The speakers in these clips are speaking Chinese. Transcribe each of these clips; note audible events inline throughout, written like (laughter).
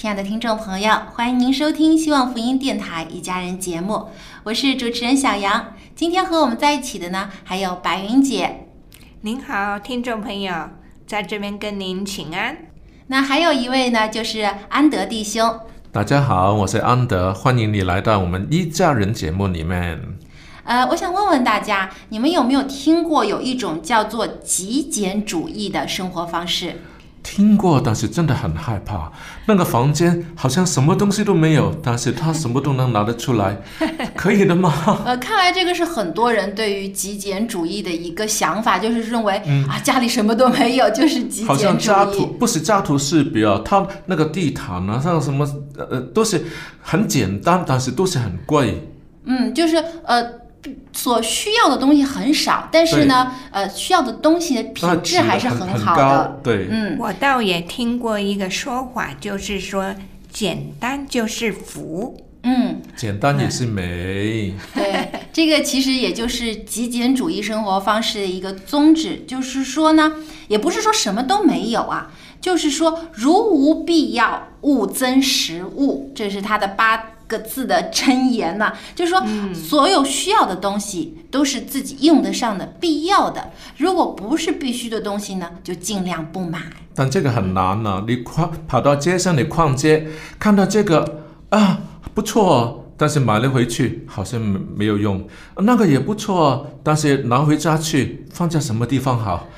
亲爱的听众朋友，欢迎您收听希望福音电台一家人节目，我是主持人小杨。今天和我们在一起的呢，还有白云姐，您好，听众朋友，在这边跟您请安。那还有一位呢，就是安德弟兄。大家好，我是安德，欢迎你来到我们一家人节目里面。呃，我想问问大家，你们有没有听过有一种叫做极简主义的生活方式？听过，但是真的很害怕。那个房间好像什么东西都没有，但是他什么都能拿得出来，(laughs) 可以的吗？呃，看来这个是很多人对于极简主义的一个想法，就是认为、啊，家里什么都没有，就是极简好像家简主义。徒不是家徒四壁啊，他那个地毯啊，像什么呃都是很简单，但是都是很贵。嗯，就是呃。所需要的东西很少，但是呢，呃，需要的东西的品质还是很很好的。对，嗯，我倒也听过一个说法，就是说简单就是福。嗯，简单也是美。对，这个其实也就是极简主义生活方式的一个宗旨，就是说呢，也不是说什么都没有啊，就是说如无必要，勿增食物，这是它的八个字的箴言呐、就是说，所有需要的东西都是自己用得上的、必要的，如果不是必须的东西呢，就尽量不买。但这个很难呢、你逛跑到街上，你逛街看到这个啊不错哦，但是买了回去好像没没有用，那个也不错哦，但是拿回家去放在什么地方好？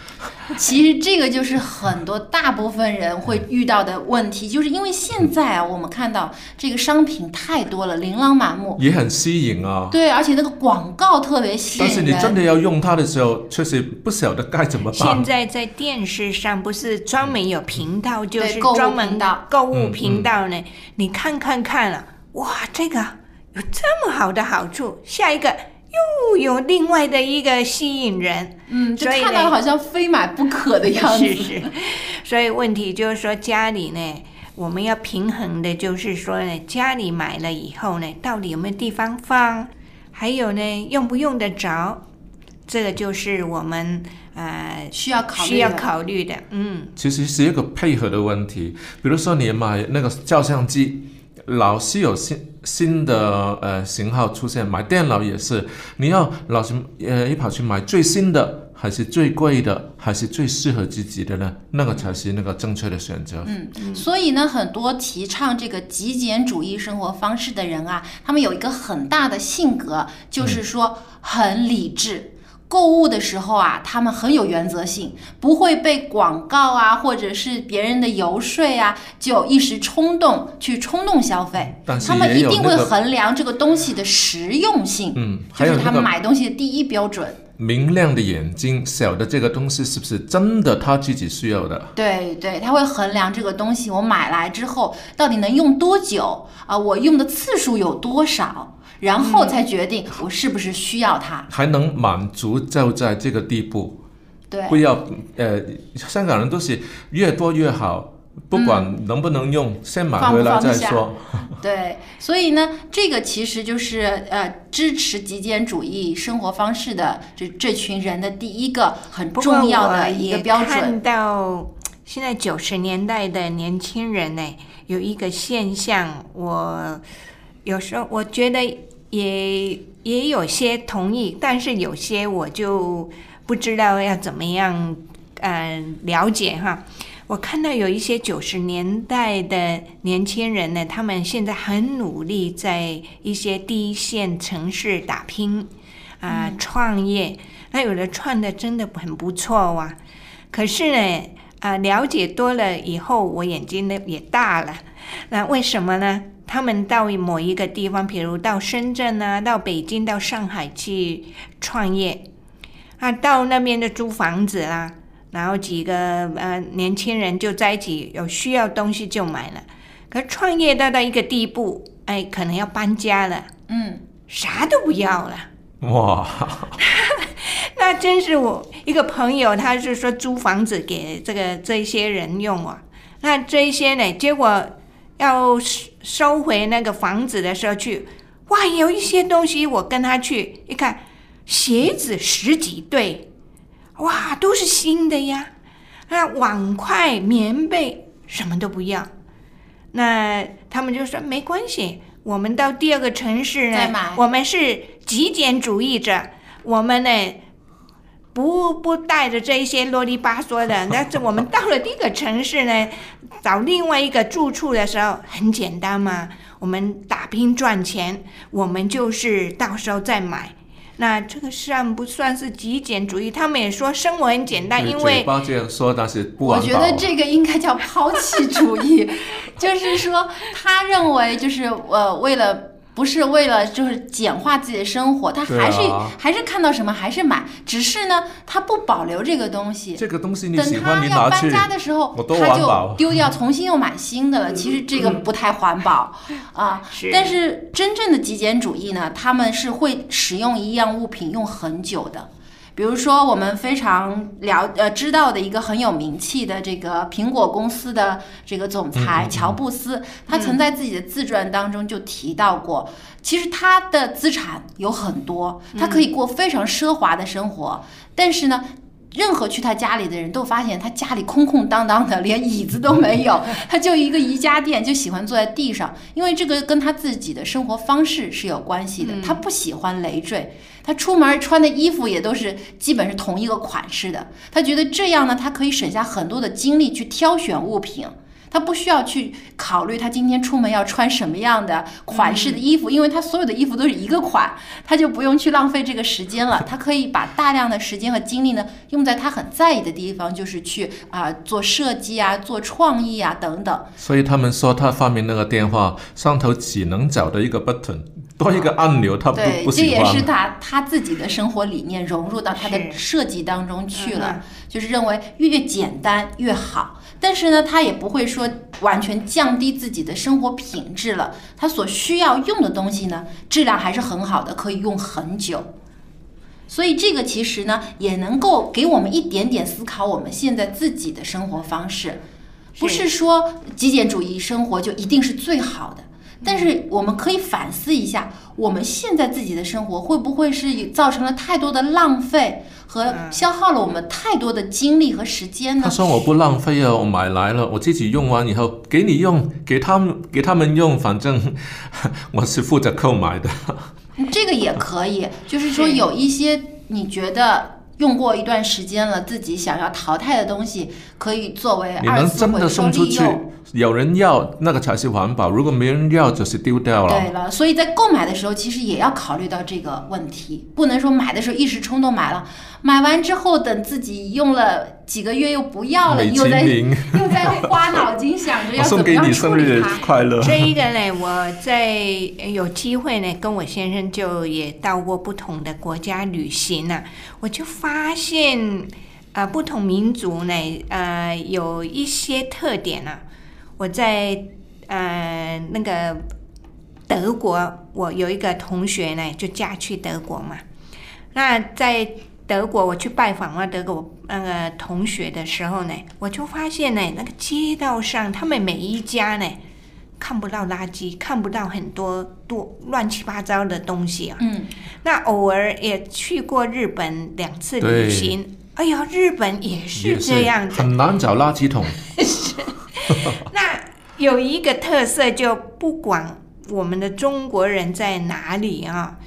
其实这个就是很多大部分人会遇到的问题，就是因为现在啊，我们看到这个商品太多了，琳琅满目。也很吸引啊。对，而且那个广告特别吸引但。是你真的要用它的时候，确实不晓得该怎么办现。在在电视上不是专门有频道，就是专门的购物频道呢。你看看看了，哇，这个有这么好的好处，下一个又有另外的一个吸引人。嗯，就所以看到好像非买不可的样子。是是，所以问题就是说家里呢，我们要平衡的，就是说呢，家里买了以后呢，到底有没有地方放，还有呢，用不用得着，这个就是我们呃需要考虑需要的考虑的。嗯，其实是一个配合的问题。比如说你买那个照相机，老是有新新的呃型号出现，买电脑也是，你要老是呃一跑去买最新的，还是最贵的，还是最适合自己的呢？那个才是那个正确的选择。嗯，所以呢，很多提倡这个极简主义生活方式的人啊，他们有一个很大的性格，就是说很理智。购物的时候啊，他们很有原则性，不会被广告啊，或者是别人的游说啊，就一时冲动去冲动消费。但是他们一定会衡量这个东西的实用性，嗯，就是他们买东西的第一标准。明亮的眼睛，晓得这个东西是不是真的他自己需要的。对对，他会衡量这个东西我买来之后到底能用多久啊、我用的次数有多少，然后才决定我是不是需要它。还能满足就在这个地步，对，不要呃，香港人都是越多越好，不管能不能用，先买回来再说。(laughs) 对，所以呢，这个其实就是呃支持极简主义生活方式的这这群人的第一个很重要的一个也标看准。到现在九十年代的年轻人呢，有一个现象，我有时候我觉得也也有些同意，但是有些我就不知道要怎么样呃了解哈。我看到有一些九十年代的年轻人呢，他们现在很努力在一些第一线城市打拼啊、创业。那有的创的真的很不错哇、可是呢，啊、了解多了以后，我眼睛呢也大了。那为什么呢？他们到某一个地方，比如到深圳啊，到北京、到上海去创业，啊，到那边的租房子啦，然后几个呃年轻人就在一起，有需要东西就买了。可是创业到到一个地步，哎，可能要搬家了，嗯，啥都不要了。哇，(laughs) 那真是我一个朋友，他是说租房子给这个这些人用啊。那这些呢，结果要收收回那个房子的时候去，哇，有一些东西我跟他去一看，鞋子十几对，哇，都是新的呀。那碗筷、棉被什么都不要。那他们就说没关系，我们到第二个城市呢我们是极简主义者，我们呢不不带着这一些啰里吧嗦的。但是我们到了第一个城市呢，找另外一个住处的时候很简单嘛，我们打拼赚钱，我们就是到时候再买。那这个算不算是极简主义？他们也说生活很简单，因为巴这样说，但是不我。觉得这个应该叫抛弃主义，(laughs) 就是说他认为就是呃为了。不是为了就是简化自己的生活，他还是、啊还是看到什么还是买，只是呢他不保留这个东西。这个东西你等喜欢，他要搬家的时候他就。丢掉，重新又买新的了。其实这个不太环保啊。是但是真正的极简主义呢，他们是会使用一样物品用很久的。比如说，我们非常了呃知道的一个很有名气的这个苹果公司的这个总裁乔布斯，他曾在自己的自传当中就提到过，其实他的资产有很多，他可以过非常奢华的生活，但是呢。任何去他家里的人都发现他家里空空荡荡的，连椅子都没有，(laughs) 他就一个瑜伽垫，就喜欢坐在地上，因为这个跟他自己的生活方式是有关系的。他不喜欢累赘，他出门穿的衣服也都是基本是同一个款式的。他觉得这样呢，他可以省下很多的精力去挑选物品。他不需要去考虑他今天出门要穿什么样的款式的衣服，因为他所有的衣服都是一个款，他就不用去浪费这个时间了。他可以把大量的时间和精力呢用在他很在意的地方，就是去啊、做设计啊、做创意啊等等。所以他们说他发明那个电话上头只能找的一个 button，多一个按钮他不对，不喜欢这也是。他他自己的生活理念融入到他的设计当中去了，嗯就是认为越简单越好。但是呢，他也不会说完全降低自己的生活品质了。他所需要用的东西呢，质量还是很好的，可以用很久。所以这个其实呢，也能够给我们一点点思考我们现在自己的生活方式，不是说极简主义生活就一定是最好的。但是我们可以反思一下，我们现在自己的生活会不会是造成了太多的浪费和消耗了我们太多的精力和时间呢他？说我不浪费啊，我买来了，我自己用完以后给你用，给他们给他们用，反正 (laughs) 我是负责购买的。(laughs) 这个也可以，就是说有一些你觉得用过一段时间了，自己想要淘汰的东西，可以作为你二次能真的回收送出去利用。，有人要那个才是环保，如果没人要就是丢掉了。对了，所以在购买的时候，其实也要考虑到这个问题，不能说买的时候一时冲动买了，买完之后等自己用了几个月又不要了，又在，(laughs) 又在花脑筋想着要怎 (laughs) 送给你么样处生日理它。快乐。这一个呢，我在有机会呢，跟我先生就也到过不同的国家旅行呢、我就发现，呃，不同民族呢，呃，有一些特点啊。我在呃那个德国，我有一个同学呢，就嫁去德国嘛。那在德国，我去拜访了德国那个同学的时候呢，我就发现呢，那个街道上他们每一家呢，看不到垃圾，看不到很多多乱七八糟的东西啊。嗯，那偶尔也去过日本两次旅行，哎呀，日本也是也这样子。很难找垃圾桶。(laughs) 那有一个特色，就不管我们的中国人在哪里啊，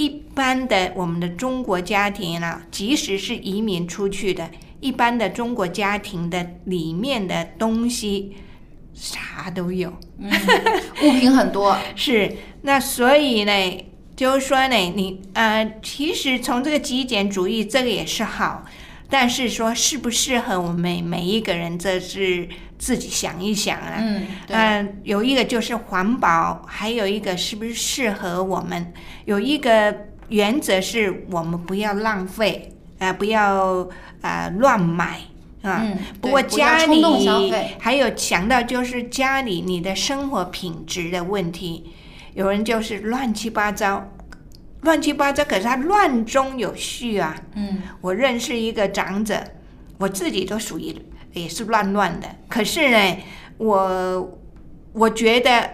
一般的我们的中国家庭啊，即使是移民出去的，一般的中国家庭的里面的东西啥都有。物品很多，(laughs) 是，那所以呢，就是说呢，你呃，其实从这个极简主义，这个也是好，但是说适不适合我们每一个人，这是自己想一想啊。嗯，有一个就是环保，还有一个是不是适合我们？有一个原则是我们不要浪费，呃，不要呃乱买啊。嗯，不过家里费，还有想到就是家里你的生活品质的问题，有人就是乱七八糟，乱七八糟，可是他乱中有序啊。嗯我认识一个长者，我自己都属于也是乱乱的，可是呢，我我觉得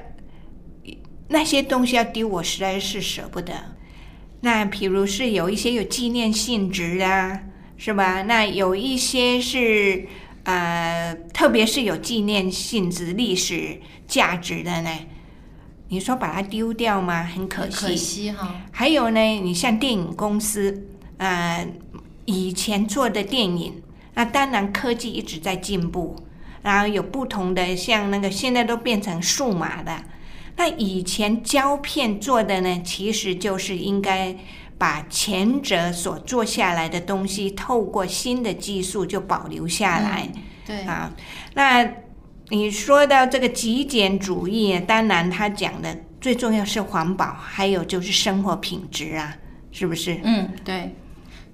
那些东西要丢，我实在是舍不得。那比如是有一些有纪念性质的啊，是吧？那有一些是呃，特别是有纪念性质、历史价值的呢，你说把它丢掉吗？很可惜。可惜哈，还有呢，你像电影公司，呃，以前做的电影，那当然科技一直在进步，然后有不同的，像那个现在都变成数码的。那以前胶片做的呢，其实就是应该把前者所做下来的东西，透过新的技术就保留下来。对，啊，那你说到这个极简主义，当然他讲的最重要是环保，还有就是生活品质啊，是不是？嗯，对。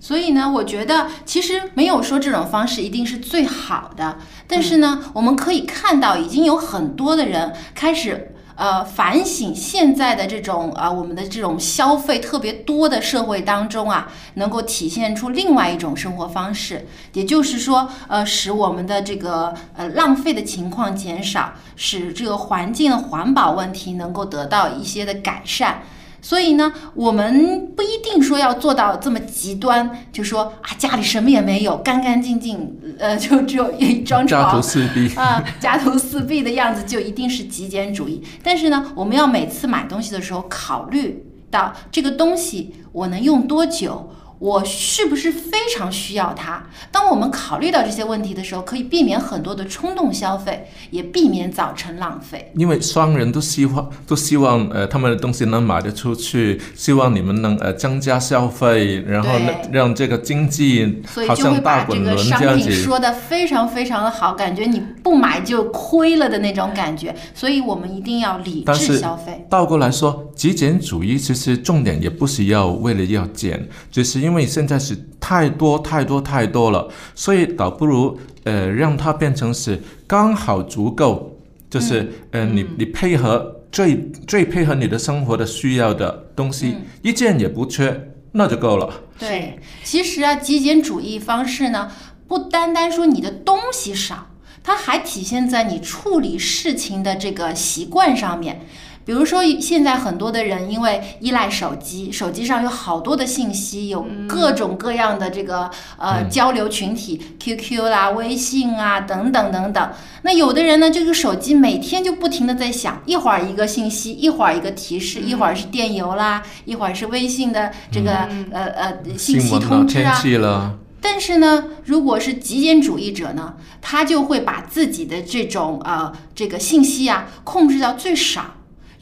所以呢，我觉得其实没有说这种方式一定是最好的，但是呢，我们可以看到已经有很多的人开始。呃，反省现在的这种啊、呃，我们的这种消费特别多的社会当中啊，能够体现出另外一种生活方式，也就是说，呃，使我们的这个呃浪费的情况减少，使这个环境的环保问题能够得到一些的改善。所以呢，我们不一定说要做到这么极端，就说啊家里什么也没有，干干净净，呃，就只有一张床，家徒四壁啊，家徒四壁的样子就一定是极简主义。但是呢，我们要每次买东西的时候考虑到这个东西我能用多久。我是不是非常需要它？当我们考虑到这些问题的时候，可以避免很多的冲动消费，也避免造成浪费。因为商人都希望都希望呃他们的东西能卖得出去，希望你们能呃增加消费，然后对让这个经济所以好像就会把大滚这个商轮这个商。品说的非常非常的好，感觉你不买就亏了的那种感觉。所以我们一定要理智消费。倒过来说，极简主义其实重点也不是要为了要减，只是因为现在是太多太多太多了，所以倒不如呃让它变成是刚好足够，就是、呃你你配合最最配合你的生活的需要的东西，一件也不缺，那就够了。对，其实啊，极简主义方式呢，不单单说你的东西少，它还体现在你处理事情的这个习惯上面。比如说，现在很多的人因为依赖手机，手机上有好多的信息，有各种各样的这个呃交流群体，QQ 啦、微信啊等等等等。那有的人呢，这个手机每天就不停的在响，一会儿一个信息，一会儿一个提示，一会儿是电邮啦，一会儿是微信的这个、呃呃信息通知啊。但是呢，如果是极简主义者呢，他就会把自己的这种呃这个信息啊控制到最少，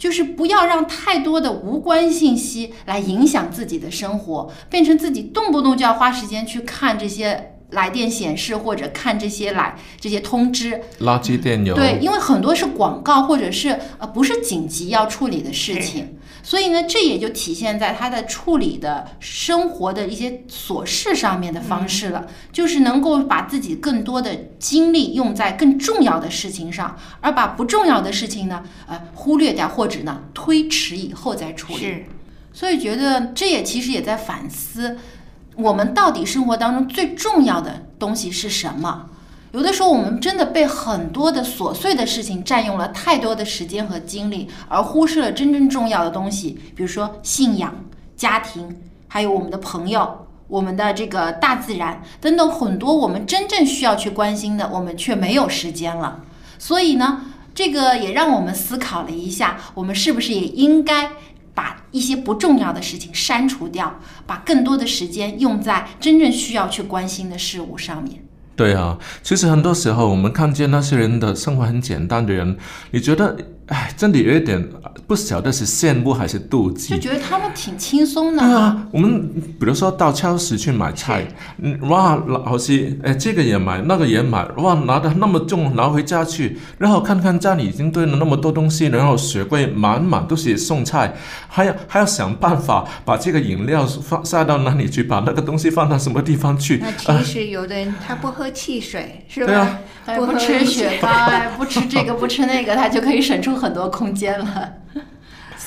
就是不要让太多的无关信息来影响自己的生活，变成自己动不动就要花时间去看这些来电显示或者看这些来这些通知。垃圾电邮。对，因为很多是广告或者是呃不是紧急要处理的事情，所以呢，这也就体现在他的处理的生活的一些琐事上面的方式了，就是能够把自己更多的精力用在更重要的事情上，而把不重要的事情呢，呃忽略掉或者呢推迟以后再处理。是，所以觉得这也其实也在反思。我们到底生活当中最重要的东西是什么？有的时候我们真的被很多的琐碎的事情占用了太多的时间和精力，而忽视了真正重要的东西，比如说信仰、家庭，还有我们的朋友。我们的这个大自然等等很多我们真正需要去关心的，我们却没有时间了。所以呢，这个也让我们思考了一下，我们是不是也应该把一些不重要的事情删除掉，把更多的时间用在真正需要去关心的事物上面。对啊，其实很多时候我们看见那些人的生活很简单的人，你觉得，哎，真的有一点不晓得是羡慕还是妒忌，就觉得他们挺轻松的。对啊，我们比如说到超市去买菜，嗯，哇，老师哎这个也买，那个也买，哇，拿的那么重拿回家去，然后看看家里已经堆了那么多东西，然后雪柜满满都是送菜，还要 (laughs) 还要想办法把这个饮料放塞到哪里去，把那个东西放到什么地方去。那其实有的人他不喝汽水，是吧？对啊，不吃雪 (laughs) 糕，不吃这个，不吃那个，他就可以省出很多空间了。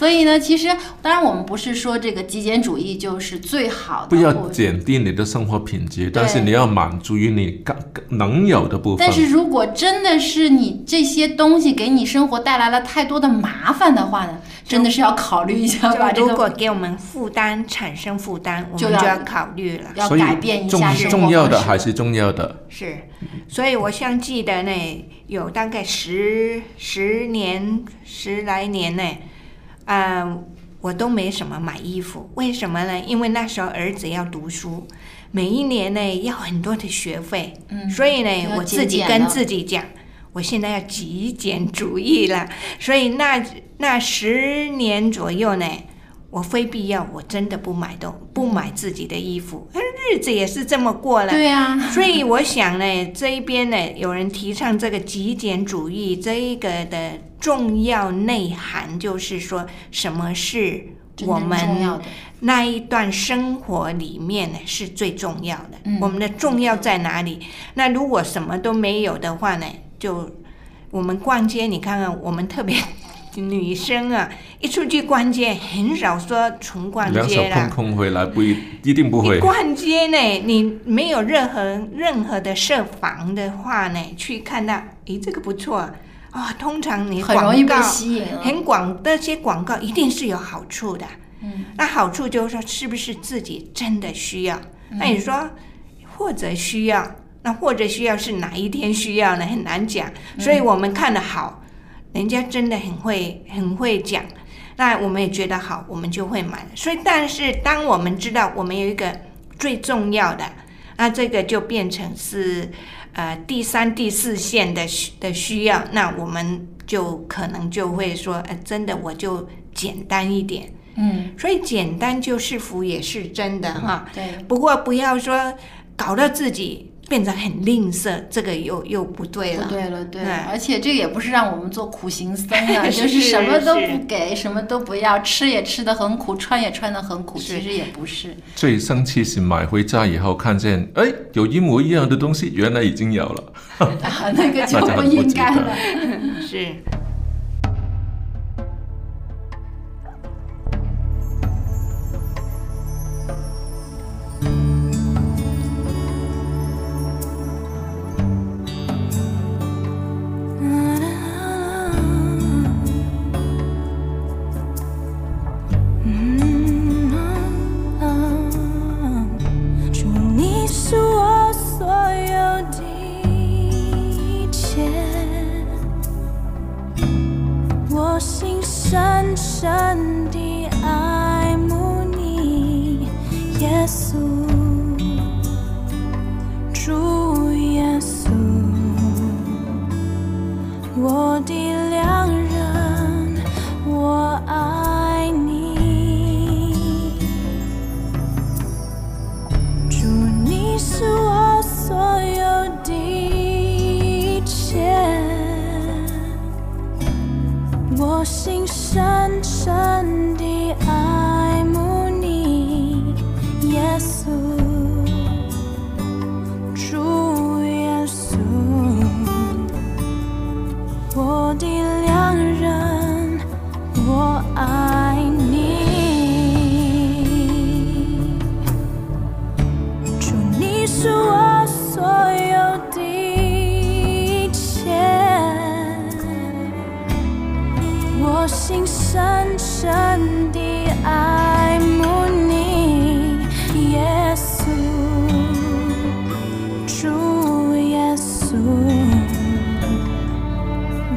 所以呢，其实当然我们不是说这个极简主义就是最好的，不要减低你的生活品质，但是你要满足于你刚能有的部分。但是如果真的是你这些东西给你生活带来了太多的麻烦的话呢，真的是要考虑一下把这个。如果给我们负担产生负担，我们就要考虑了，要改变一下生活重要的还是重要的。是，所以我像记得呢，有大概十十年十来年呢。啊，我都没什么买衣服，为什么呢？因为那时候儿子要读书，每一年呢要很多的学费，嗯，所以呢我自己跟自己讲，我现在要极简主义了。所以那那十年左右呢，我非必要我真的不买东不买自己的衣服，日子也是这么过了。对呀，所以我想呢，这一边呢有人提倡这个极简主义，这一个的。重要内涵就是说，什么是我们那一段生活里面呢是最重要的？我们的重要在哪里？那如果什么都没有的话呢？就我们逛街，你看看，我们特别女生啊，一出去逛街，很少说纯逛街了。两手空空回来，不一一定不会。逛街呢，你没有任何任何的设防的话呢，去看到，诶，这个不错。啊，通常你很容易被吸引，很广那些广告一定是有好处的。嗯，那好处就是说，是不是自己真的需要？那你说，或者需要，那或者需要是哪一天需要呢？很难讲。所以我们看的好，人家真的很会很会讲，那我们也觉得好，我们就会买。所以，但是当我们知道我们有一个最重要的，那这个就变成是。呃，第三、第四线的需的需要，那我们就可能就会说，呃，真的我就简单一点，嗯，所以简单就是福，也是真的哈。对，不过不要说搞到自己。变得很吝啬，这个又又不对了。不对了，对。而且这也不是让我们做苦行僧啊，(laughs) 就是什么都不给，什么都不要，吃也吃的很苦，穿也穿的很苦，其实也不是。最生气是买回家以后看见，哎，有一模一样的东西，原来已经有了。(laughs) 啊，那个就 (laughs) 不应该了。是。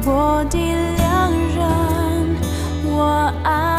我的良人，我爱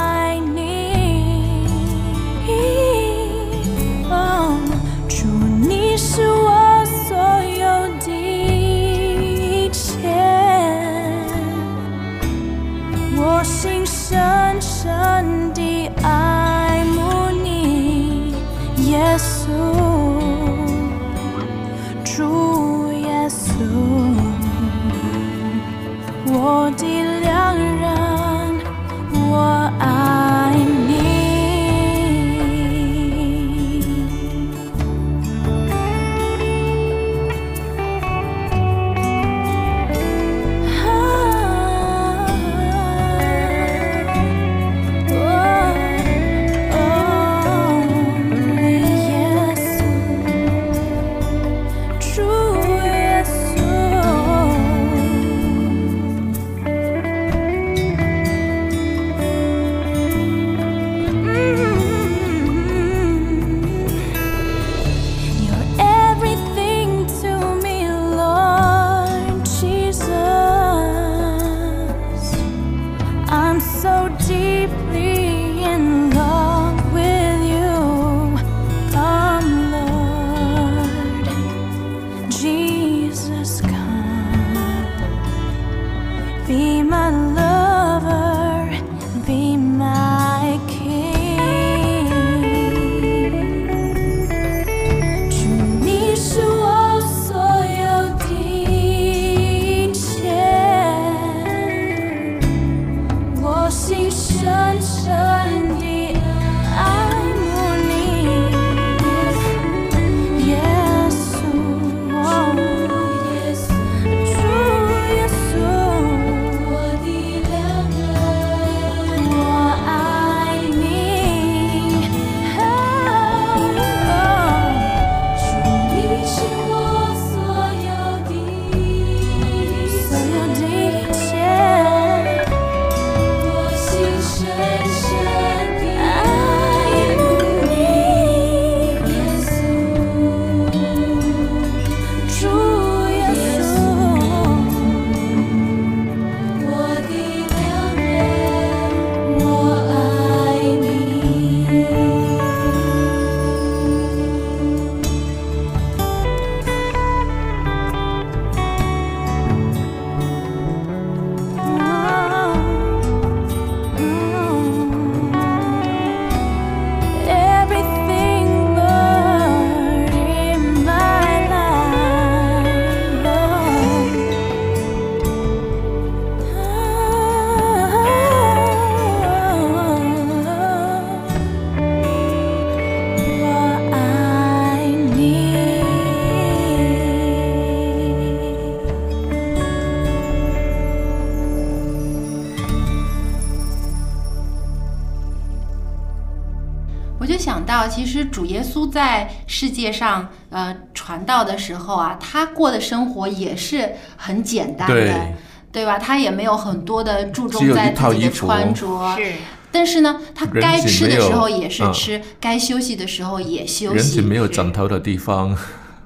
在世界上呃传道的时候啊，他过的生活也是很简单的，对。对吧？他也没有很多的注重在自己的穿着，是。但是呢，他该吃的时候也是嗯。吃，该休息的时候也休人体息，没有枕头的地方，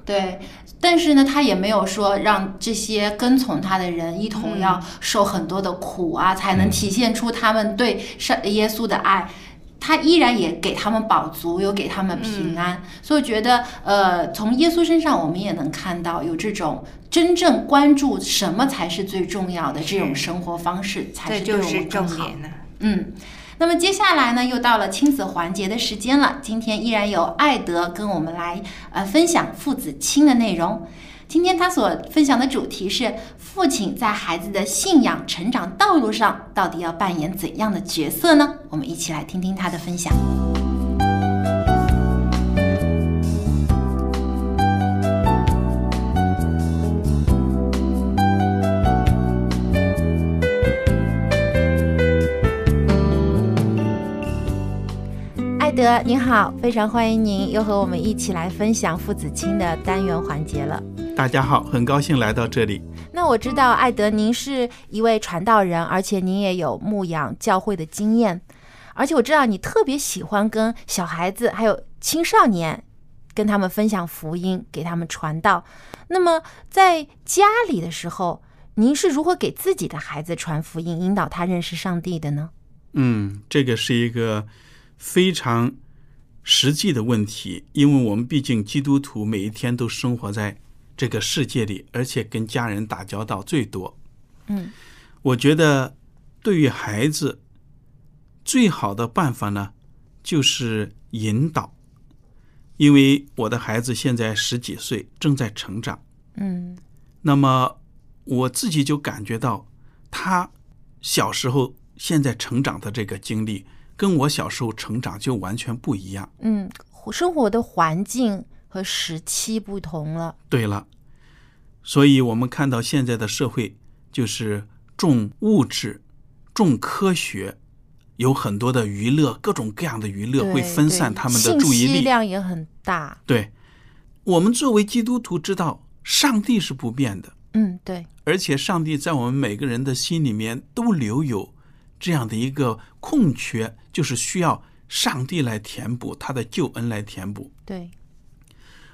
对。但是呢，他也没有说让这些跟从他的人一同要受很多的苦啊，才能体现出他们对上耶稣的爱。他依然也给他们饱足，有给他们平安，所以我觉得，呃，从耶稣身上我们也能看到有这种真正关注什么才是最重要的这种生活方式，才是对我就是重们更好。嗯，那么接下来呢，又到了亲子环节的时间了。今天依然有艾德跟我们来呃分享父子亲的内容。今天他所分享的主题是父亲在孩子的信仰成长道路上到底要扮演怎样的角色呢？我们一起来听听他的分享。德，您好，非常欢迎您又和我们一起来分享父子亲的单元环节了。大家好，很高兴来到这里。那我知道艾德您是一位传道人，而且您也有牧养教会的经验。而且我知道你特别喜欢跟小孩子还有青少年跟他们分享福音，给他们传道。那么在家里的时候，您是如何给自己的孩子传福音，引导他认识上帝的呢？嗯，这个是一个非常实际的问题，因为我们毕竟基督徒每一天都生活在这个世界里，而且跟家人打交道最多。嗯，我觉得对于孩子最好的办法呢，就是引导。因为我的孩子现在十几岁，正在成长。嗯那么我自己就感觉到，他小时候现在成长的这个经历，跟我小时候成长就完全不一样。嗯，生活的环境和时期不同了。对了，所以我们看到现在的社会就是重物质、重科学，有很多的娱乐，各种各样的娱乐会分散他们的注意信息力。量也很大。对，我们作为基督徒知道，上帝是不变的。嗯，对，而且上帝在我们每个人的心里面都留有这样的一个空缺，就是需要上帝来填补，他的救恩来填补。对，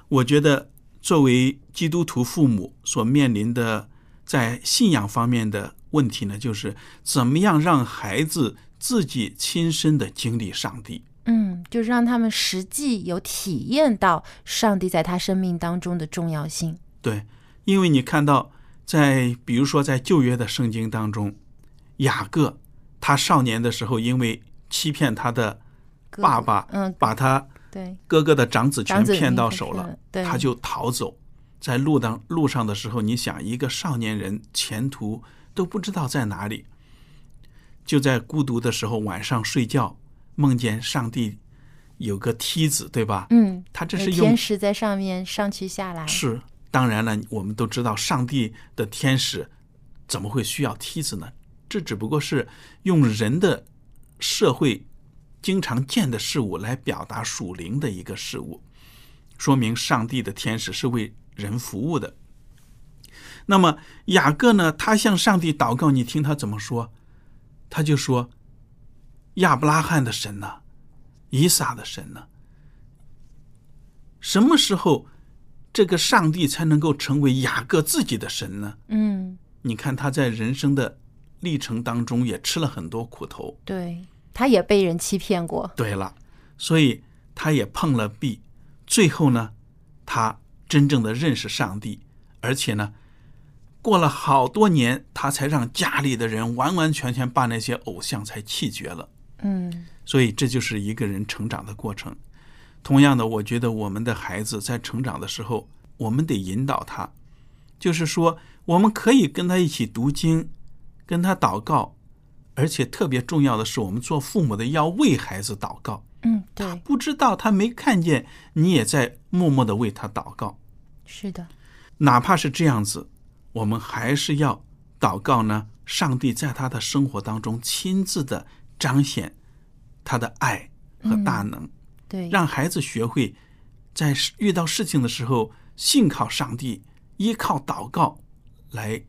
我觉得作为基督徒父母所面临的在信仰方面的问题呢，就是怎么样让孩子自己亲身的经历上帝。嗯，就是让他们实际有体验到上帝在他生命当中的重要性。对，因为你看到在比如说在旧约的圣经当中，雅各他少年的时候因为欺骗他的爸爸，嗯把他对，哥哥的长子权骗到手了，对他就逃走。在路当路上的时候，你想一个少年人前途都不知道在哪里，就在孤独的时候晚上睡觉，梦见上帝有个梯子，对吧？嗯，他这是用天使在上面上去下来。是，当然了，我们都知道上帝的天使怎么会需要梯子呢？这只不过是用人的社会经常见的事物来表达属灵的一个事物，说明上帝的天使是为人服务的。那么雅各呢？他向上帝祷告，你听他怎么说？他就说：“亚伯拉罕的神呢、以撒的神呢？什么时候这个上帝才能够成为雅各自己的神呢？嗯，你看他在人生的历程当中也吃了很多苦头。对，他也被人欺骗过。对了，所以他也碰了壁，最后呢，他真正的认识上帝，而且呢，过了好多年，他才让家里的人完完全全把那些偶像才弃绝了。嗯所以这就是一个人成长的过程。同样的，我觉得我们的孩子在成长的时候，我们得引导他，就是说，我们可以跟他一起读经，跟他祷告，而且特别重要的是，我们做父母的要为孩子祷告。嗯，对，不知道他没看见，你也在默默的为他祷告。是的，哪怕是这样子，我们还是要祷告呢。上帝在他的生活当中亲自的彰显他的爱和大能，对，让孩子学会在遇到事情的时候信靠上帝，依靠祷告来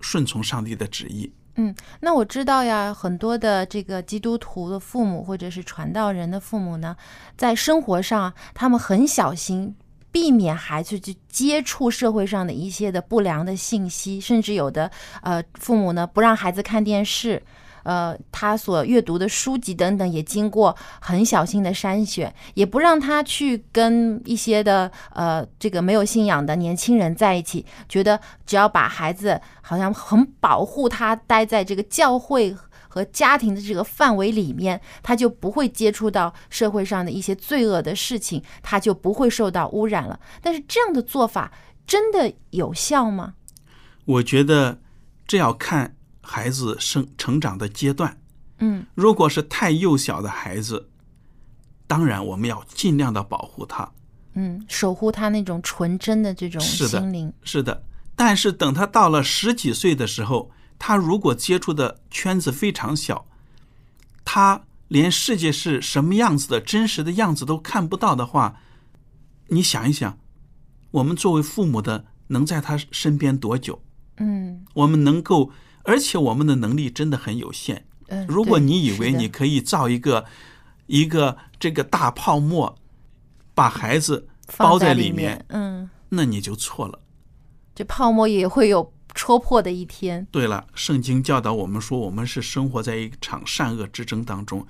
顺从上帝的旨意。嗯，那我知道呀，很多的这个基督徒的父母或者是传道人的父母呢，在生活上他们很小心，避免孩子去接触社会上的一些的不良的信息，甚至有的呃父母呢不让孩子看电视。呃，他所阅读的书籍等等也经过很小心的筛选，也不让他去跟一些的呃这个没有信仰的年轻人在一起，觉得只要把孩子好像很保护他，待在这个教会和家庭的这个范围里面，他就不会接触到社会上的一些罪恶的事情，他就不会受到污染了。但是这样的做法真的有效吗？我觉得这要看孩子生成长的阶段。嗯如果是太幼小的孩子，当然我们要尽量的保护他。嗯，守护他那种纯真的这种是的心灵。是的，但是等他到了十几岁的时候，他如果接触的圈子非常小，他连世界是什么样子的真实的样子都看不到的话，你想一想，我们作为父母的能在他身边多久？嗯我们能够，而且我们的能力真的很有限。嗯如果你以为你可以造一个一个这个大泡沫，把孩子包放在里面，嗯，那你就错了。这泡沫也会有戳破的一天。对了，圣经教导我们说，我们是生活在一场善恶之争当中。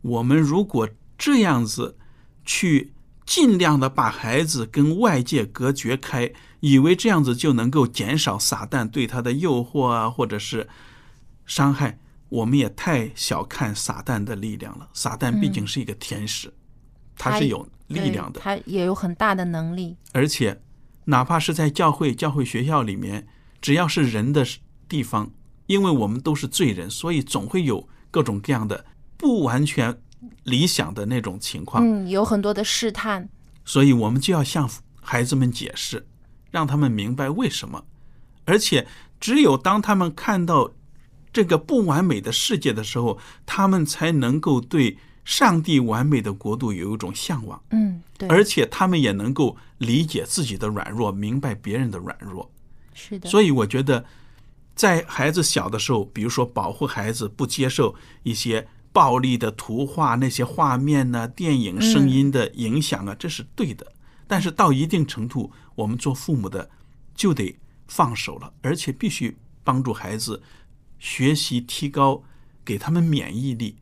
我们如果这样子去尽量的把孩子跟外界隔绝开，以为这样子就能够减少撒旦对他的诱惑啊，或者是伤害，我们也太小看撒旦的力量了。撒旦毕竟是一个天使，他是有力量的对，他也有很大的能力。而且哪怕是在教会、教会学校里面，只要是人的地方，因为我们都是罪人，所以总会有各种各样的不完全理想的那种情况。嗯，有很多的试探。所以我们就要向孩子们解释，让他们明白为什么。而且，只有当他们看到这个不完美的世界的时候，他们才能够对上帝完美的国度有一种向往。嗯，对，而且他们也能够理解自己的软弱，明白别人的软弱。是的。所以我觉得，在孩子小的时候，比如说保护孩子不接受一些暴力的图画、那些画面呢、电影、声音的影响啊，这是对的。但是到一定程度，我们做父母的就得放手了，而且必须帮助孩子学习提高，给他们免疫力。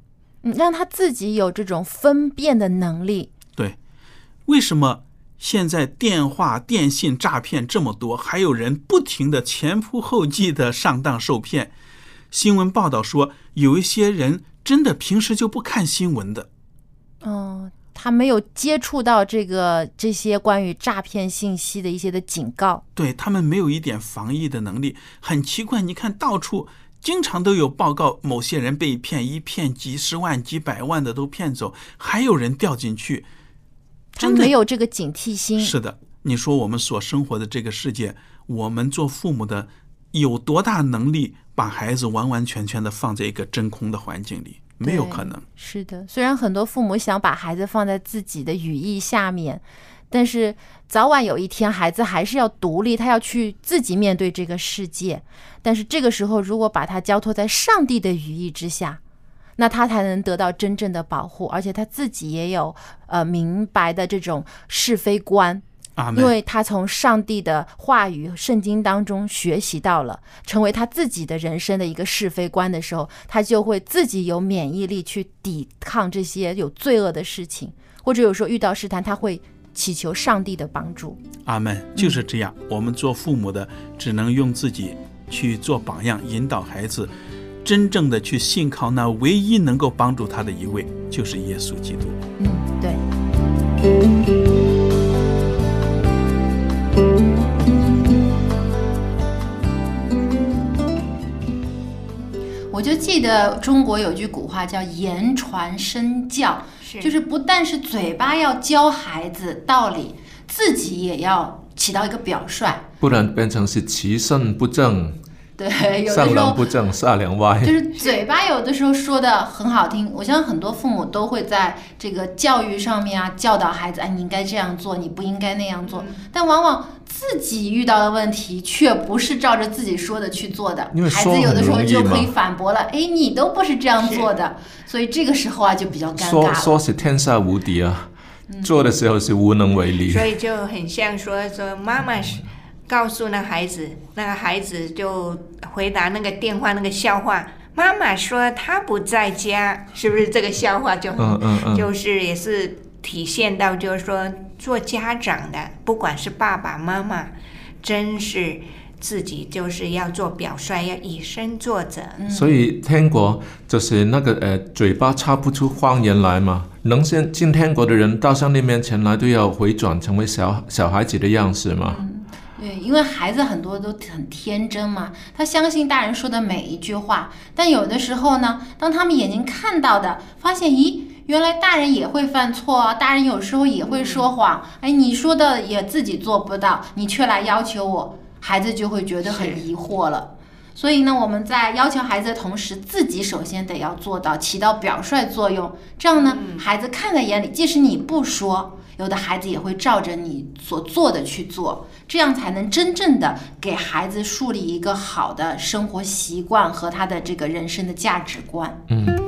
嗯，让他自己有这种分辨的能力。对，为什么现在电话、电信诈骗这么多，还有人不停的前仆后继的上当受骗？新闻报道说，有一些人真的平时就不看新闻的。嗯，他没有接触到这个这些关于诈骗信息的一些的警告。对他们没有一点防疫的能力，很奇怪。你看到处经常都有报告，某些人被骗，一骗几十万、几百万的都骗走，还有人掉进去。他没有这个警惕心。是的，你说我们所生活的这个世界，我们做父母的有多大能力把孩子完完全全的放在一个真空的环境里？没有可能。是的，虽然很多父母想把孩子放在自己的羽翼下面，但是早晚有一天，孩子还是要独立，他要去自己面对这个世界。但是这个时候，如果把他交托在上帝的羽翼之下，那他才能得到真正的保护，而且他自己也有呃明白的这种是非观。阿因为他从上帝的话语、圣经当中学习到了，成为他自己的人生的一个是非观的时候，他就会自己有免疫力去抵抗这些有罪恶的事情，或者有时候遇到试探，他会祈求上帝的帮助。阿门，就是这样。我们做父母的只能用自己去做榜样，引导孩子真正的去信靠那唯一能够帮助他的一位，就是耶稣基督。嗯，就记得中国有句古话叫“言传身教”，就是不但是嘴巴要教孩子道理，自己也要起到一个表率。不然变成是其身不正，对，有的上时候梁不正下梁歪。就是嘴巴有的时候说的很好听，我相信很多父母都会在这个教育上面啊教导孩子，哎，你应该这样做，你不应该那样做。但往往自己遇到的问题却不是照着自己说的去做的因为，孩子有的时候就可以反驳了，哎，你都不是这样做的，所以这个时候啊就比较尴说尬了。说是天下无敌啊，做的时候是无能为力。所以就很像说说妈妈是告诉那孩子，那个孩子就回答那个电话那个笑话。妈妈说她不在家，是不是这个笑话就很、嗯嗯嗯就是也是体现到就是说做家长的，不管是爸爸妈妈，真是自己就是要做表率，要以身作则。所以天国就是那个呃，嘴巴插不出谎言来嘛。能先进天国的人到上帝面前来，都要回转成为小小孩子的样式嘛。对，因为孩子很多都很天真嘛，他相信大人说的每一句话。但有的时候呢，当他们眼睛看到的，发现，咦，原来大人也会犯错啊，大人有时候也会说谎。哎，你说的也自己做不到，你却来要求我，孩子就会觉得很疑惑了。所以呢，我们在要求孩子的同时，自己首先得要做到起到表率作用。这样呢，孩子看在眼里，即使你不说，有的孩子也会照着你所做的去做，这样才能真正的给孩子树立一个好的生活习惯和他的这个人生的价值观。嗯。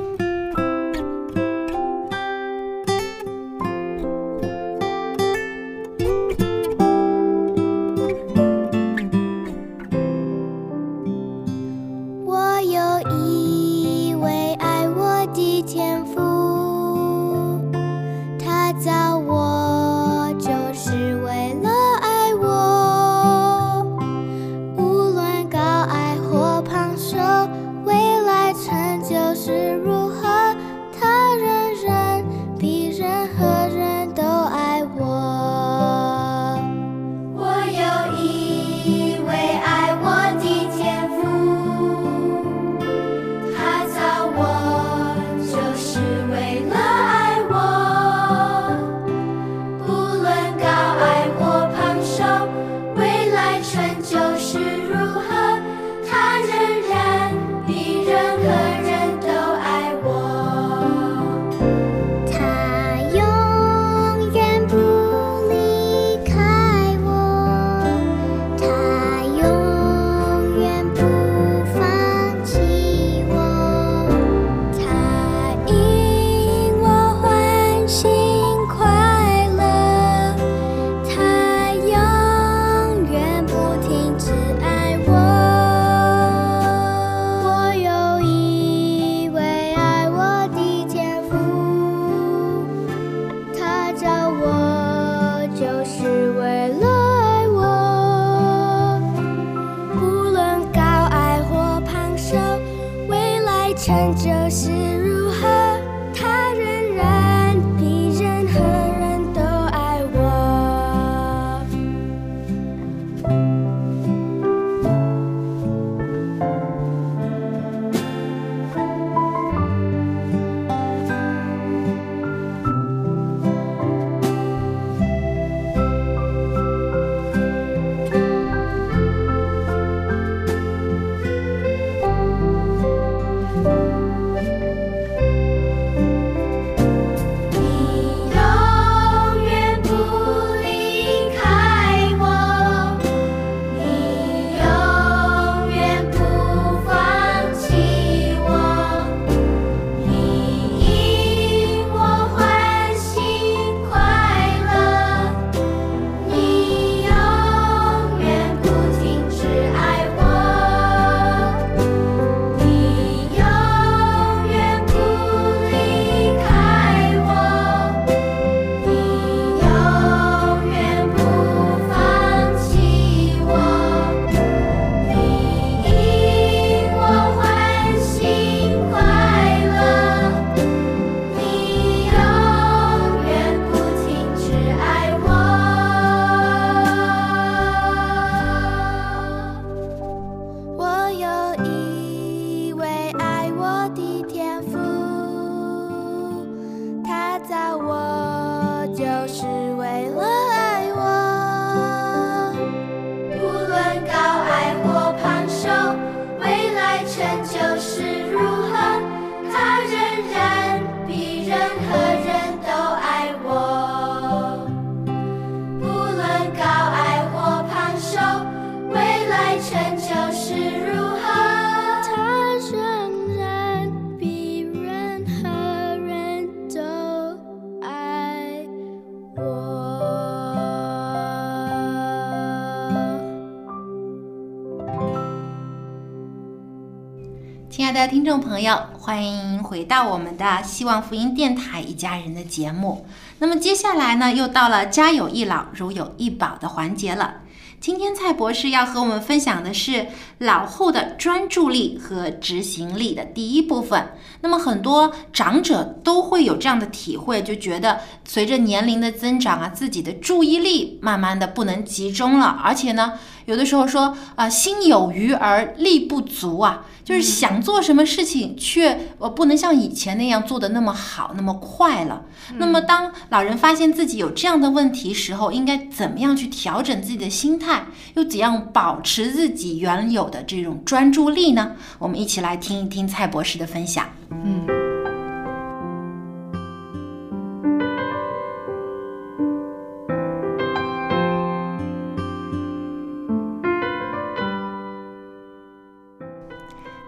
听众朋友，欢迎回到我们的希望福音电台一家人的节目。那么接下来呢，又到了家有一老如有一宝的环节了。今天蔡博士要和我们分享的是老后的专注力和执行力的第一部分。那么很多长者都会有这样的体会，就觉得随着年龄的增长啊，自己的注意力慢慢的不能集中了，而且呢，有的时候说啊、心有余而力不足啊，就是想做什么事情却呃不能像以前那样做的那么好那么快了。那么当老人发现自己有这样的问题时候，应该怎么样去调整自己的心态，又怎样保持自己原有的这种专注力呢？我们一起来听一听蔡博士的分享。嗯，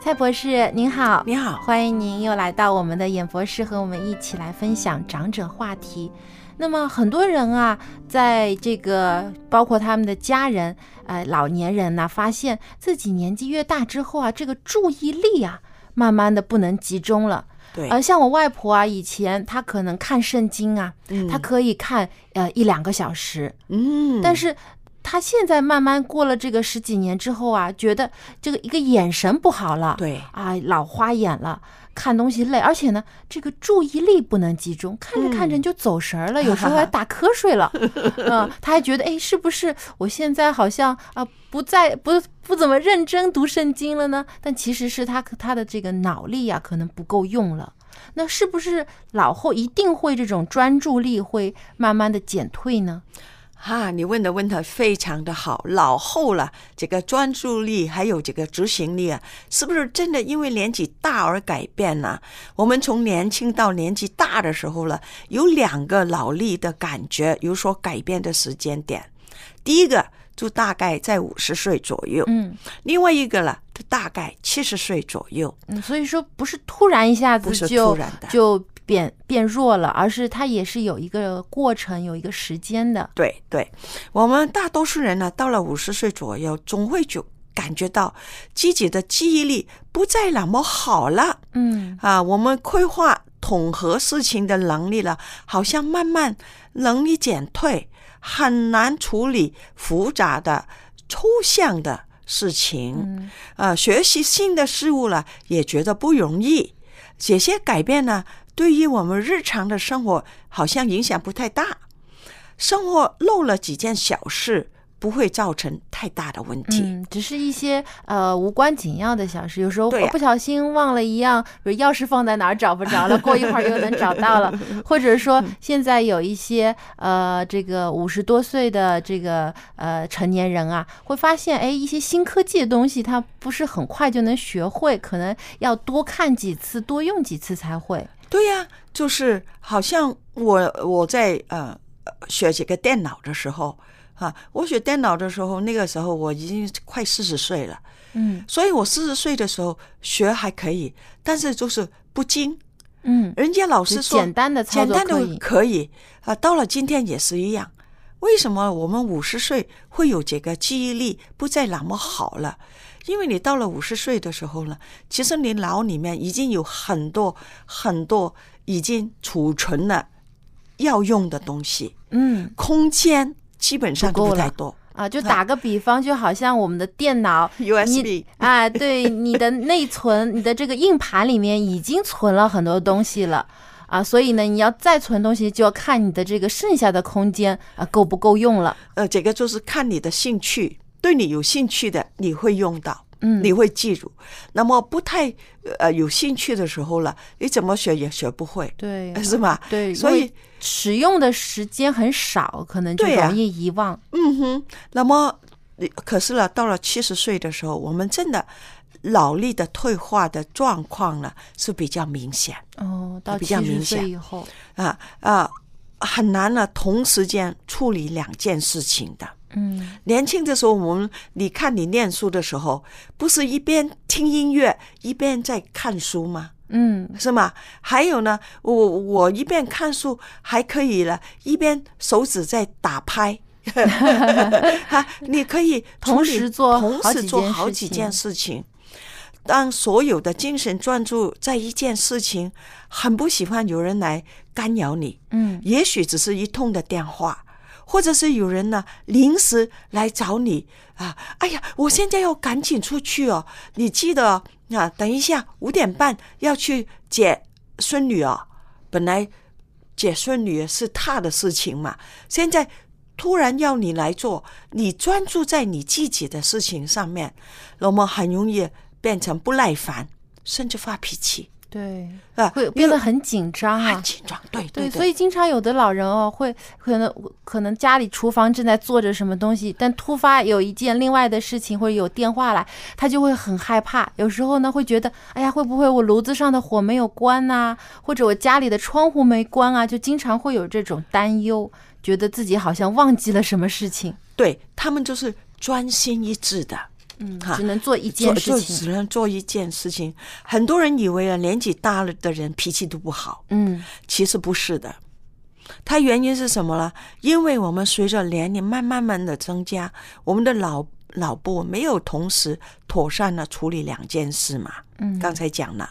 蔡博士您好，您好，欢迎您又来到我们的演播室，和我们一起来分享长者话题。那么很多人啊，在这个包括他们的家人，呃，老年人呐、发现自己年纪越大之后啊，这个注意力啊，慢慢的不能集中了。对，而，像我外婆啊，以前她可能看圣经啊，嗯。她可以看呃一两个小时，嗯，但是她现在慢慢过了这个十几年之后啊，觉得这个一个眼神不好了，对啊，老花眼了。看东西累，而且呢，这个注意力不能集中，看着看着就走神儿了，有时候还打瞌睡了。(laughs) 嗯，他还觉得，哎，是不是我现在好像啊不再不不怎么认真读圣经了呢？但其实是他他的这个脑力啊，可能不够用了。那是不是老后一定会这种专注力会慢慢的减退呢？哈，你问的问题非常的好。老后了，这个专注力还有这个执行力啊，是不是真的因为年纪大而改变呢？我们从年轻到年纪大的时候了，有两个脑力的感觉有所改变的时间点。第一个就大概在五十岁左右，嗯另外一个了，就大概七十岁左右。嗯，所以说不是突然一下子不是就突然的就变变弱了，而是它也是有一个过程，有一个时间的。对对，我们大多数人呢，到了五十岁左右，总会就感觉到自己的记忆力不再那么好了。嗯啊，我们规划统合事情的能力了，好像慢慢能力减退，很难处理复杂的、抽象的事情。嗯啊，学习新的事物了，也觉得不容易。这些改变呢，对于我们日常的生活好像影响不太大。生活漏了几件小事，不会造成太大的问题。嗯，只是一些呃无关紧要的小事，有时候不小心忘了一样，比如钥匙放在哪儿找不着了，(laughs) 过一会儿又能找到了，或者说现在有一些呃这个五十多岁的这个呃成年人啊，会发现哎一些新科技的东西，他不是很快就能学会，可能要多看几次，多用几次才会。对呀、就是好像我我在呃学这个电脑的时候啊，我学电脑的时候，那个时候我已经快四十岁了，嗯所以我四十岁的时候学还可以，但是就是不精。嗯，人家老师说简单的操简单的作可以。可以啊，到了今天也是一样。为什么我们五十岁会有这个记忆力不再那么好了？因为你到了五十岁的时候呢，其实你脑里面已经有很多很多已经储存了要用的东西，嗯。空间基本上不太多。啊，就打个比方，就好像我们的电脑 USB 啊，对你的内存，你的这个硬盘里面已经存了很多东西了。啊，所以呢，你要再存东西，就要看你的这个剩下的空间啊够不够用了。呃，这个就是看你的兴趣，对你有兴趣的你会用到，嗯你会记住。那么不太呃有兴趣的时候了，你怎么学也学不会，对是吧？对，所以使用的时间很少，可能就容易遗忘。嗯哼，那么呃可是呢，到了七十岁的时候，我们真的脑力的退化的状况呢是比较明显哦，到比七十较明显岁以后，啊啊，很难呢同时间处理两件事情的。嗯年轻的时候，我们你看你念书的时候，不是一边听音乐一边在看书吗？嗯是吗？还有呢，我我一边看书还可以了，一边手指在打拍。(laughs) 哈，你可以同时做同时做好几件事情。当所有的精神专注在一件事情，很不喜欢有人来干扰你。嗯也许只是一通的电话，或者是有人呢临时来找你啊，哎呀，我现在要赶紧出去哦，你记得啊，等一下五点半要去接孙女哦。本来接孙女是他的事情嘛，现在突然要你来做，你专注在你自己的事情上面，那么很容易变成不耐烦，甚至发脾气对，啊，会变得很紧张啊很。紧张。对对，对，所以经常有的老人哦，会可能可能家里厨房正在做着什么东西，但突发有一件另外的事情或者有电话来，他就会很害怕。有时候呢，会觉得，哎呀，会不会我炉子上的火没有关呐、或者我家里的窗户没关啊？就经常会有这种担忧，觉得自己好像忘记了什么事情。对他们就是专心一致的，嗯，哈只能做一件事情。只能做一件事情。很多人以为啊，年纪大了的人脾气都不好，嗯其实不是的。它原因是什么呢？因为我们随着年龄慢慢慢的增加，我们的脑脑部没有同时妥善的处理两件事嘛。嗯，刚才讲了，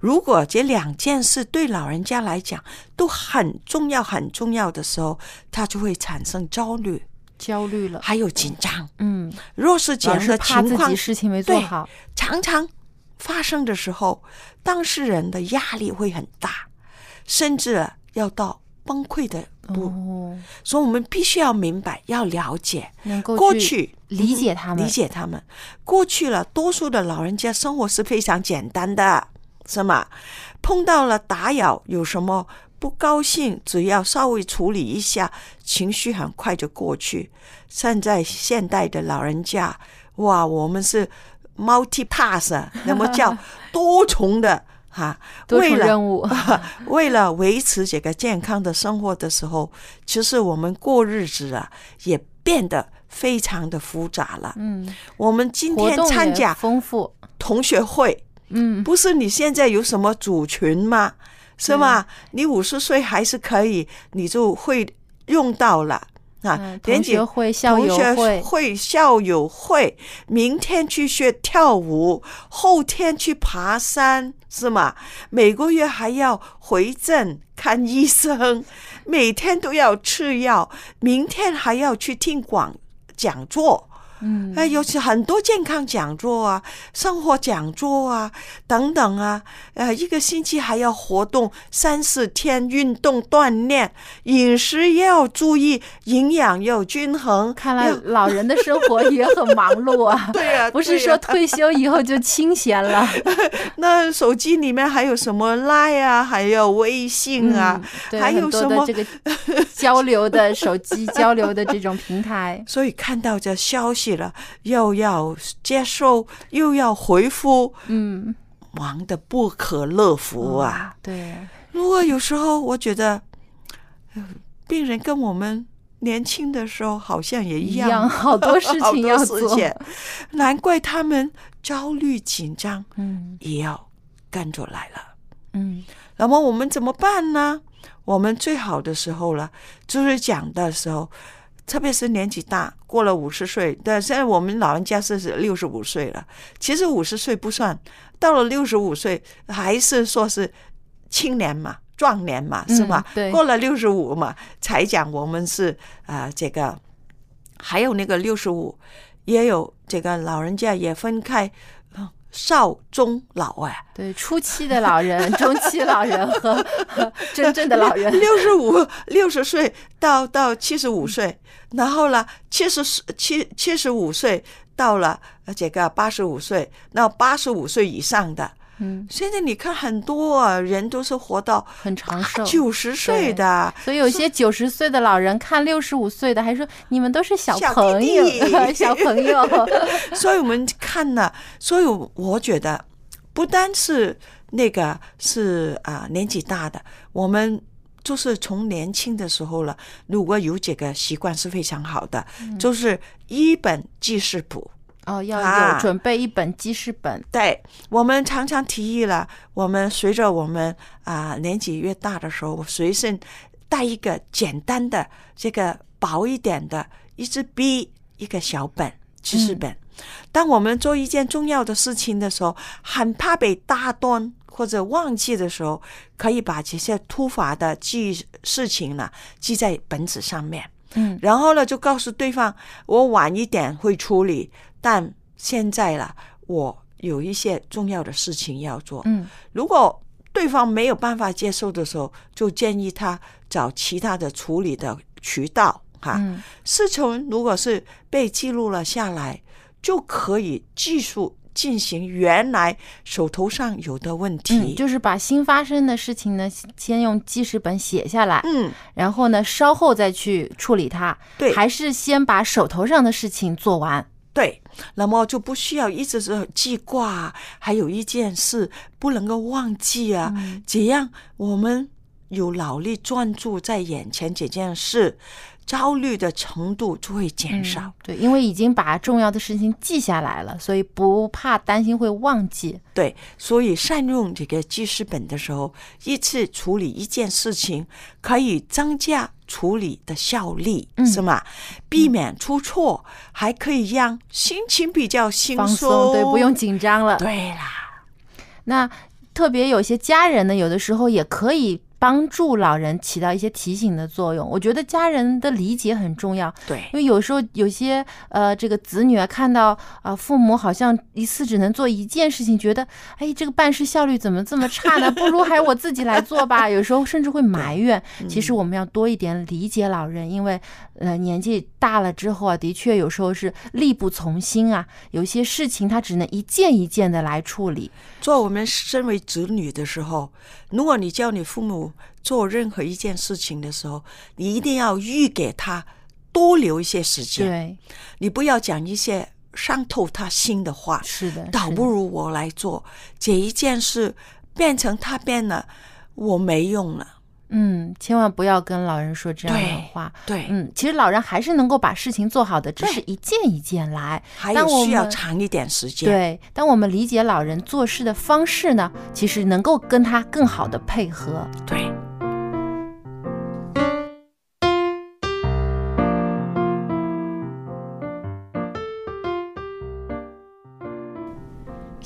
如果这两件事对老人家来讲都很重要、很重要的时候，他就会产生焦虑，焦虑了。还有紧张。嗯，若是这老样的是怕自情况事情没做对好。常常发生的时候，当事人的压力会很大，甚至要到崩溃的步。哦，所以，我们必须要明白，要了解能够过去去理解他们理解他们。过去了，多数的老人家生活是非常简单的，是吗？碰到了打扰，有什么不高兴，只要稍微处理一下，情绪很快就过去。现在现代的老人家，哇，我们是 multi-pass，那么叫多重的哈，多重为了任务 (laughs) 为了维持这个健康的生活的时候，其实我们过日子啊，也变得非常的复杂了。嗯，我们今天参加丰富。同学会，嗯，不是你现在有什么组群吗？是吗？你五十岁还是可以，你就会用到了。啊同学会校友会会、校友会，明天去学跳舞，后天去爬山，是吗？每个月还要回诊看医生，每天都要吃药，明天还要去听广讲座。嗯，哎，尤其很多健康讲座啊、生活讲座啊等等啊，呃，一个星期还要活动三四天，运动锻炼，饮食也要注意，营养要均衡。看来老人的生活也很忙碌啊。(laughs) (laughs) 对呀不是说退休以后就清闲了。(laughs) 那手机里面还有什么 Line 啊，还有微信啊，还有什么这个交流的手机交流的这种平台。所以看到这消息了，又要接受，又要回复，嗯，忙得不可乐乎啊！对，如果有时候我觉得，呃病人跟我们年轻的时候好像也一样，(laughs) 好多事情要做难怪他们焦虑紧张，嗯也要跟着来了。嗯那么我们怎么办呢？我们最好的时候了，就是讲的时候，特别是年纪大，过了五十岁，但现在我们老人家是六十五岁了，其实五十岁不算，到了六十五岁还是说是青年嘛。壮年嘛，是吧？嗯对过了六十五嘛，才讲我们是啊、呃这个，还有那个六十五，也有这个老人家也分开，呃少中老哎，对，初期的老人、(laughs) 中期老人和和 (laughs) 真正的老人。六十五、六十岁到到七十五岁，然后呢，七十七七十五岁到了呃这个八十五岁，那八十五岁以上的，嗯，现在你看很多啊人都是活到很长寿，九十岁的，所以有些九十岁的老人看六十五岁的，还说你们都是小小朋友，(laughs) 小朋友。(laughs) 所以我们看呢，所以我觉得不单是那个是啊、年纪大的，我们就是从年轻的时候了，如果有这个习惯是非常好的，就是一本记事簿。哦，要啊有准备一本记事本。对我们常常提议了，我们随着我们啊、年纪越大的时候，随身带一个简单的这个薄一点的一支笔，一个小本记事本。当我们做一件重要的事情的时候，很怕被打断或者忘记的时候，可以把这些突发的记事情呢记在本子上面。嗯，然后呢，就告诉对方，我晚一点会处理，但现在了，我有一些重要的事情要做。嗯，如果对方没有办法接受的时候，就建议他找其他的处理的渠道。哈，嗯事情如果是被记录了下来，就可以继续进行原来手头上有的问题。嗯，就是把新发生的事情呢，先用记事本写下来，嗯，然后呢，稍后再去处理它。对还是先把手头上的事情做完。对，那么就不需要一直是记挂，还有一件事不能够忘记啊，这样我们有脑力专注在眼前这件事，焦虑的程度就会减少。嗯对，因为已经把重要的事情记下来了，所以不怕担心会忘记。对，所以善用这个记事本的时候，一次处理一件事情，可以增加处理的效率，嗯是吗？避免出错，还可以让心情比较轻松，对，不用紧张了。对啦，那特别有些家人呢，有的时候也可以帮助老人起到一些提醒的作用。我觉得家人的理解很重要，对因为有时候有些呃这个子女啊，看到啊、父母好像一次只能做一件事情，觉得哎这个办事效率怎么这么差呢？不如还我自己来做吧。(laughs) 有时候甚至会埋怨。其实我们要多一点理解老人，因为呃年纪大了之后啊，的确有时候是力不从心啊，有些事情他只能一件一件的来处理。做我们身为子女的时候，如果你叫你父母做任何一件事情的时候，你一定要预给他多留一些时间。对，你不要讲一些伤透他心的话。是的，倒不如我来做这一件事，变成他变了，我没用了。嗯，千万不要跟老人说这样的话。对，嗯，其实老人还是能够把事情做好的，只是一件一件来。还有需当我们要长一点时间。对，当我们理解老人做事的方式呢，其实能够跟他更好的配合。对。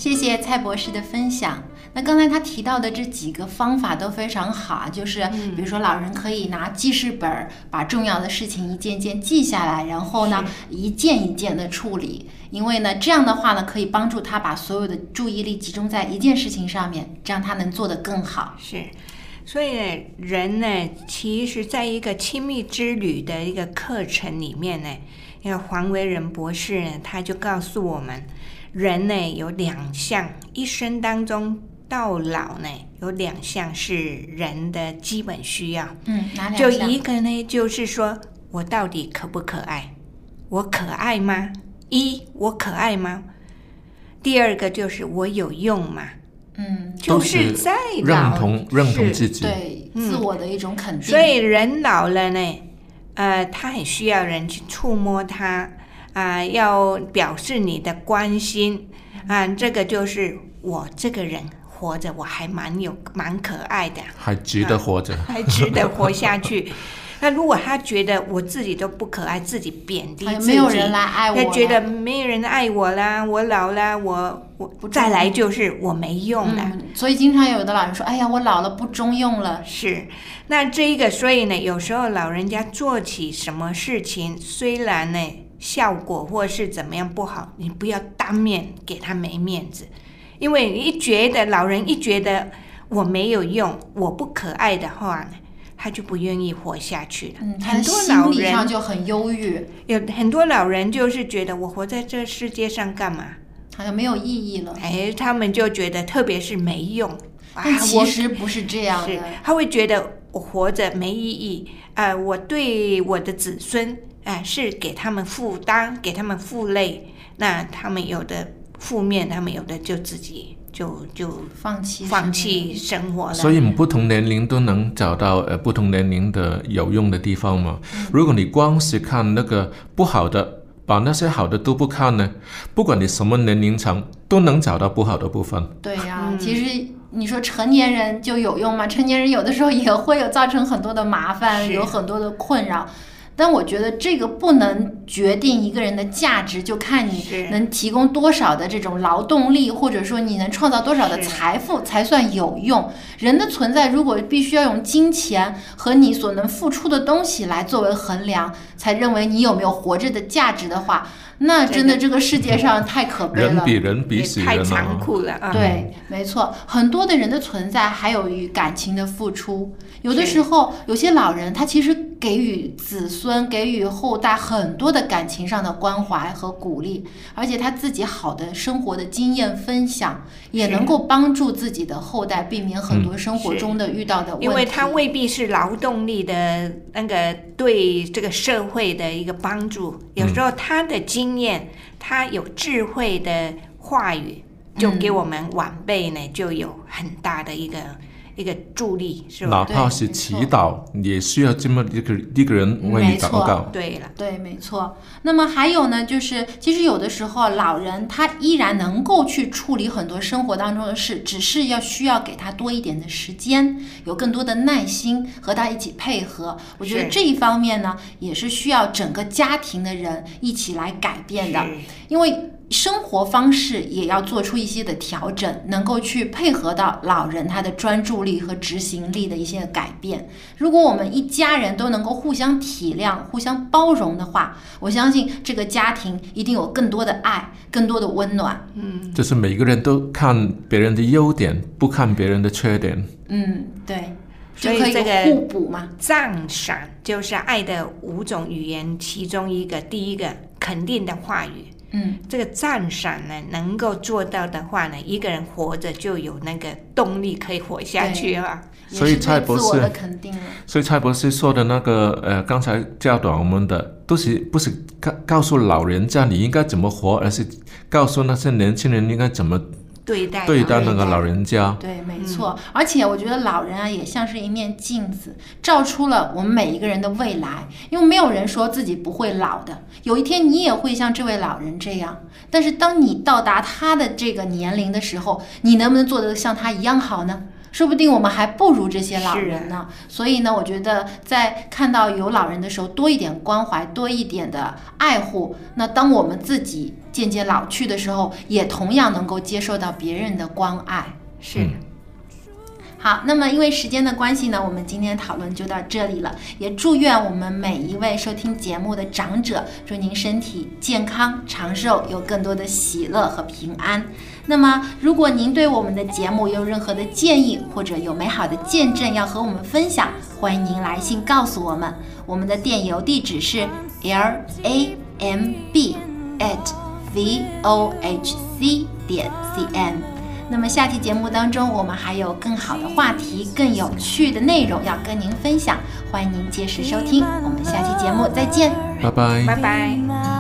谢谢蔡博士的分享。那刚才他提到的这几个方法都非常好啊，就是嗯比如说老人可以拿记事本儿把重要的事情一件件记下来，然后呢一件一件的处理。因为呢这样的话呢可以帮助他把所有的注意力集中在一件事情上面，这样他能做得更好。是，所以呢，人呢，其实在一个亲密之旅的一个课程里面呢，那个黄维仁博士呢，他就告诉我们，人呢有两项，一生当中到老呢有两项是人的基本需要。嗯，哪两就一个呢，就是说我到底可不可爱？我可爱吗？一，我可爱吗？第二个就是我有用吗？嗯，就都是在认同认同自己。对嗯自我的一种肯定。所以人老了呢，呃，他很需要人去触摸他，啊、要表示你的关心，啊、这个就是我这个人活着，我还蛮有蛮可爱的，还值得活着。还值得活下去。(laughs) 那如果他觉得我自己都不可爱，自己贬低哎自己，没有人来爱我他觉得没有人爱我啦，我老了，我我再来就是我没用了。嗯，所以经常有的老人说：“哎呀，我老了不中用了。是，那这一个，所以呢，有时候老人家做起什么事情，虽然呢效果或是怎么样不好，你不要当面给他没面子，因为你一觉得老人一觉得我没有用，我不可爱的话呢，他就不愿意活下去了。嗯，很多老人就很忧郁，有很多老人就是觉得我活在这世界上干嘛？好像没有意义了。哎，他们就觉得特别是没用。啊但其实不是这样是的。，他会觉得我活着没意义，呃，我对我的子孙，啊、是给他们负担，给他们负累，那他们有的负面，他们有的就自己就就放弃放弃生活了。所以不同年龄都能找到呃不同年龄的有用的地方嘛。如果你光是看那个不好的，把那些好的都不看呢，不管你什么年龄层，都能找到不好的部分。对呀、嗯其实你说成年人就有用吗？成年人有的时候也会有造成很多的麻烦，有很多的困扰。但我觉得这个不能决定一个人的价值，就看你能提供多少的这种劳动力，或者说你能创造多少的财富才算有用。人的存在如果必须要用金钱和你所能付出的东西来作为衡量，才认为你有没有活着的价值的话，那真的这个世界上太可悲了。人比人比也太死人啊！残酷了啊！对，没错，很多的人的存在还有与感情的付出。有的时候，有些老人他其实给予子孙、给予后代很多的感情上的关怀和鼓励，而且他自己好的生活的经验分享，也能够帮助自己的后代避免很多嗯生活中的遇到的问题。因为他未必是劳动力的那个对这个社会的一个帮助，有时候他的经验，他有智慧的话语，就给我们晚辈呢就有很大的一个一个助力，是吧哪？怕是祈祷，也需要这么一个一个人为你祷告。对了，对，没错。那么还有呢，就是其实有的时候老人他依然能够去处理很多生活当中的事，只是要需要给他多一点的时间，有更多的耐心和他一起配合。我觉得这一方面呢，也是需要整个家庭的人一起来改变的，因为。生活方式也要做出一些的调整，能够去配合到老人他的专注力和执行力的一些改变。如果我们一家人都能够互相体谅、互相包容的话，我相信这个家庭一定有更多的爱、更多的温暖。嗯，就是每个人都看别人的优点，不看别人的缺点。嗯，对，所就可以有以这个互补嘛。赞赏就是爱的五种语言其中一个，第一个肯定的话语。嗯，这个赞赏呢，能够做到的话呢，一个人活着就有那个动力可以活下去啊。所以蔡博士自我的肯定了。所以蔡博士说的那个，呃，刚才教导我们的，都是不是告告诉老人家你应该怎么活，而是告诉那些年轻人应该怎么对待对待那个老人家。对，没错。而且我觉得老人啊，也像是一面镜子，照出了我们每一个人的未来。因为没有人说自己不会老的，有一天你也会像这位老人这样。但是当你到达他的这个年龄的时候，你能不能做得像他一样好呢？说不定我们还不如这些老人呢。所以呢，我觉得在看到有老人的时候，多一点关怀，多一点的爱护。那当我们自己渐渐老去的时候，也同样能够接受到别人的关爱。是。好，那么因为时间的关系呢，我们今天的讨论就到这里了。也祝愿我们每一位收听节目的长者，祝您身体健康长寿，有更多的喜乐和平安。那么，如果您对我们的节目有任何的建议，或者有美好的见证要和我们分享，欢迎您来信告诉我们。我们的电邮地址是 l a m b at v o h c 点 c n。那么下期节目当中，我们还有更好的话题、更有趣的内容要跟您分享，欢迎您届时收听。我们下期节目再见，拜拜，拜拜。